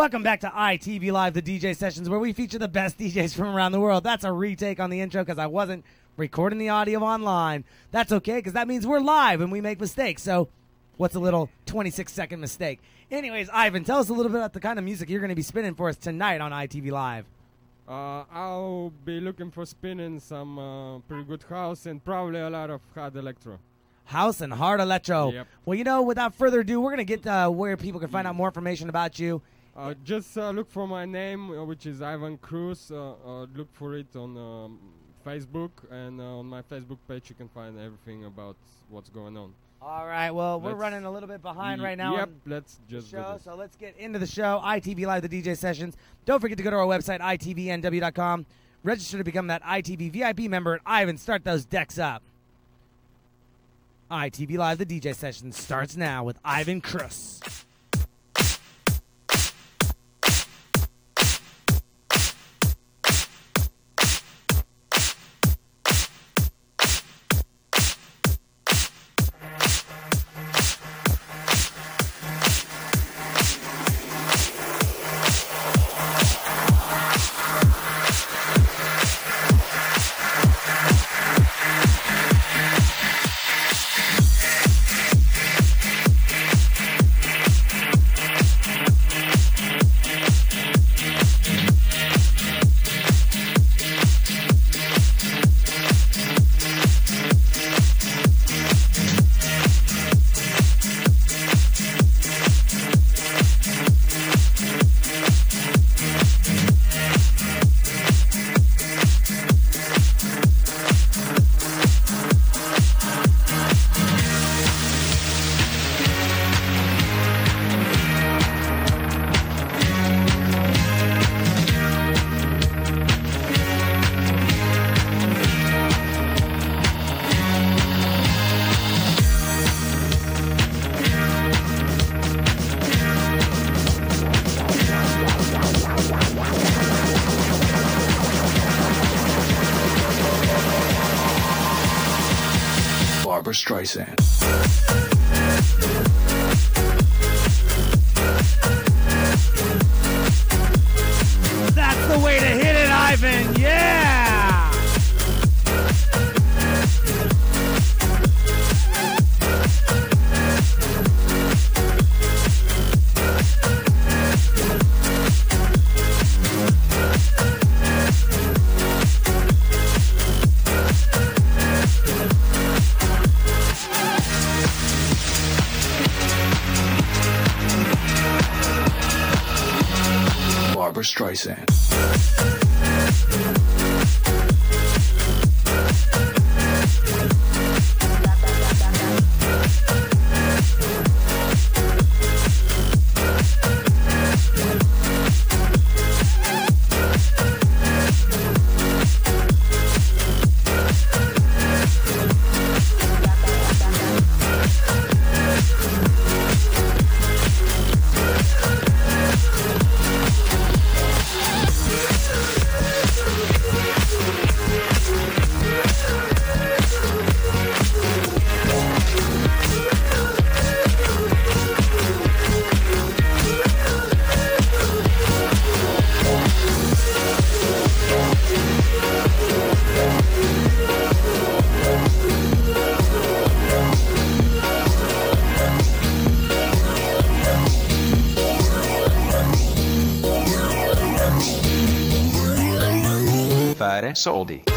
Welcome back to ITV Live, the DJ sessions, where we feature the best DJs from around the world. That's a retake on the intro because I wasn't recording the audio online. That's okay because that means we're live and we make mistakes. So, what's a little 26 second mistake? Anyways, Ivan, tell us a little bit about the kind of music you're going to be spinning for us tonight on ITV Live. Uh, I'll be looking for spinning some uh, pretty good house and probably a lot of hard electro. House and hard electro. Yep. Well, you know, without further ado, we're going to get uh, where people can find out more information about you. Uh, just uh, look for my name, uh, which is Ivan Cruz. Uh, uh, look for it on um, Facebook, and uh, on my Facebook page, you can find everything about what's going on. All right. Well, we're Let's- running a little bit behind right now. Yep, let's just show, so let's get into the show. ITV Live, the DJ sessions. Don't forget to go to our website, itvnw.com. Register to become that ITV VIP member, and Ivan, start those decks up. ITV Live, the DJ session starts now with Ivan Cruz. Streisand. Streisand. Soldi.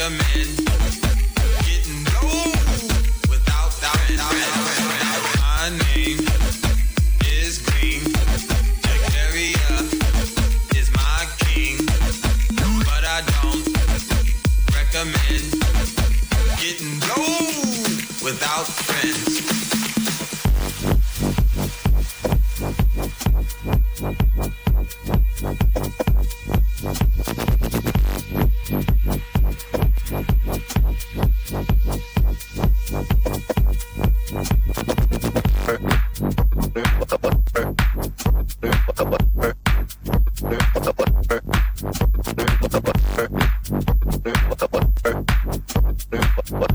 Recommend Ja.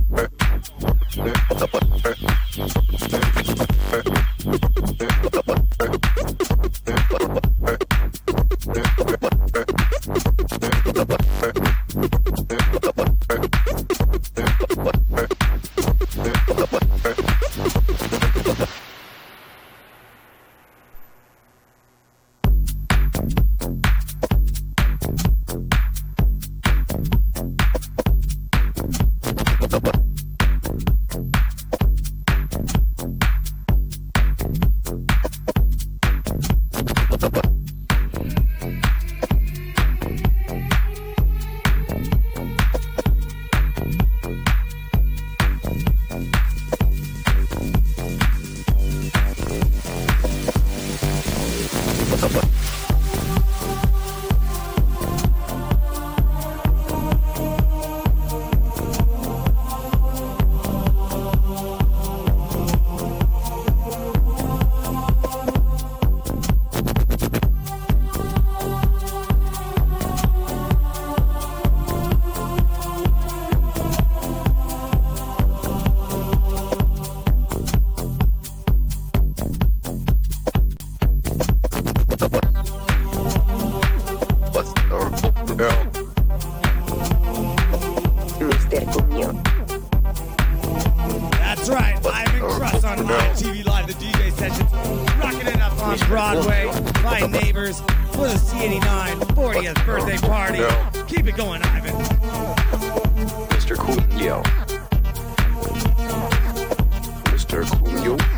That's right. Ivan Cruz on Live TV Live, the DJ sessions. Rocking it up on Broadway. My neighbors for the C89 40th birthday party. Keep it going, Ivan. Mr. Cuño. Mr. Cuño.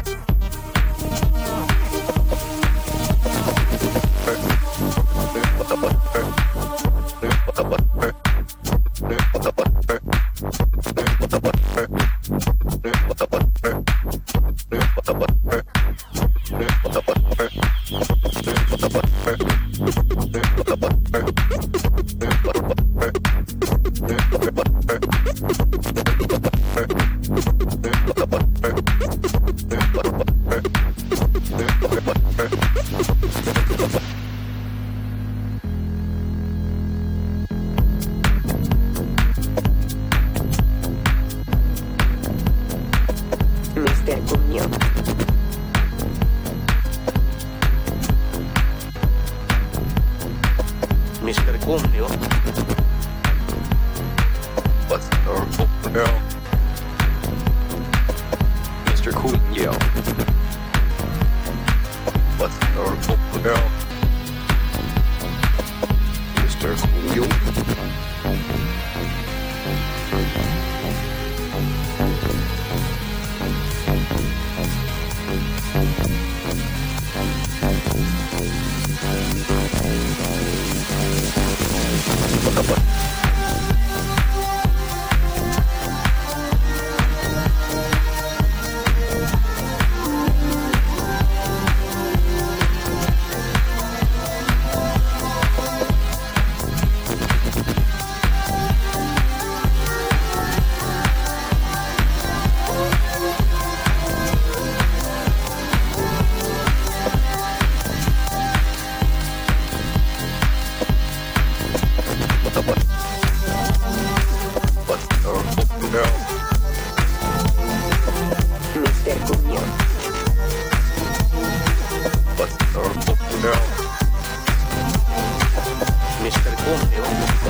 Mr. Cuño.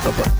What's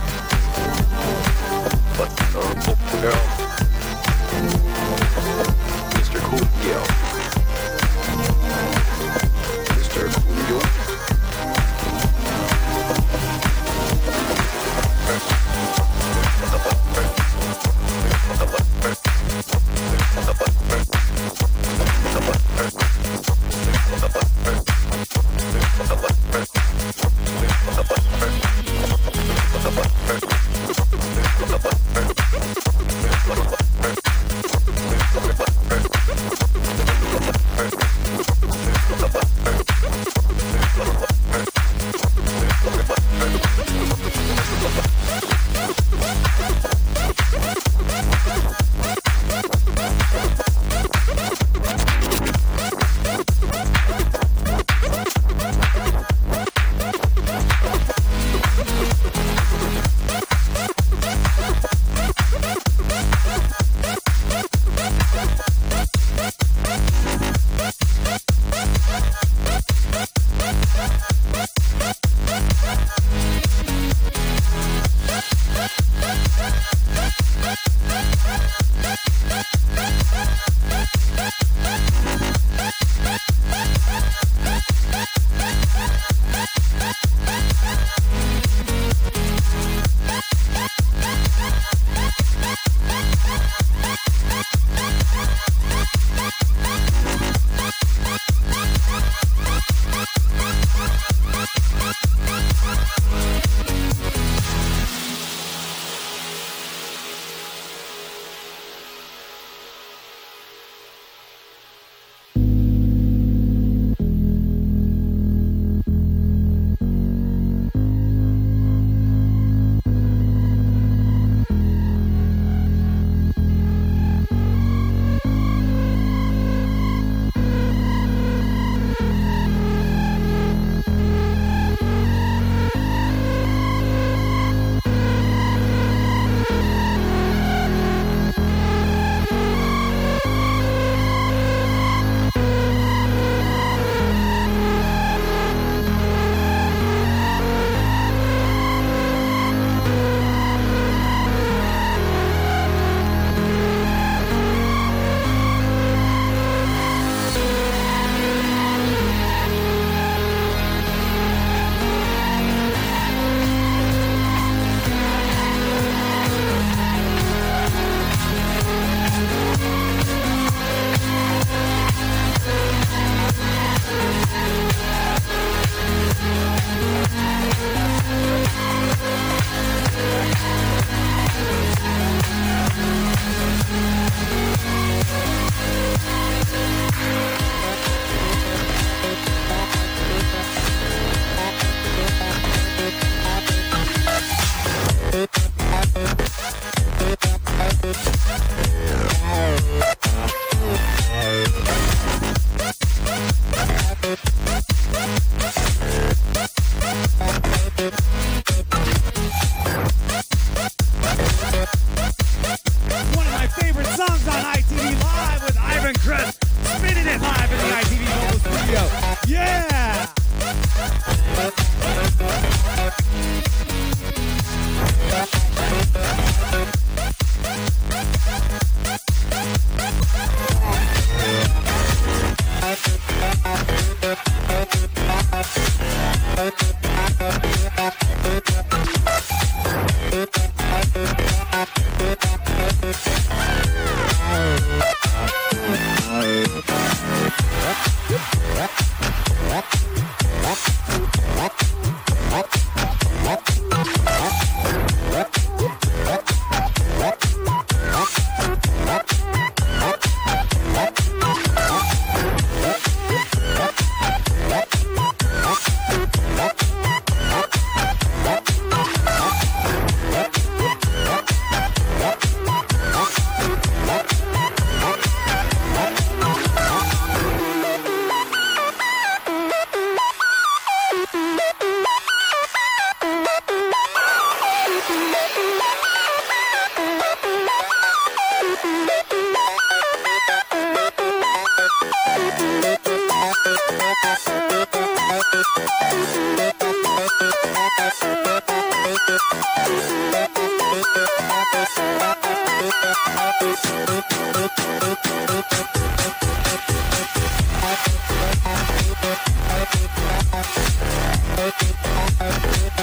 love.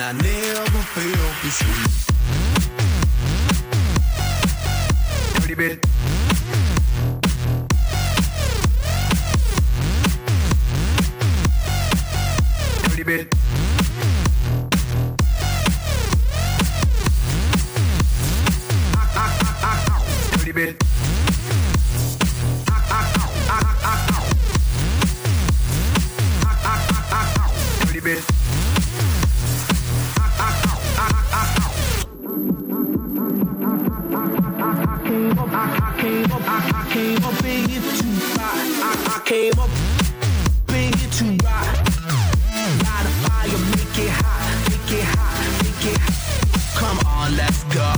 And I never felt this sweet. Dirty bit. let's go.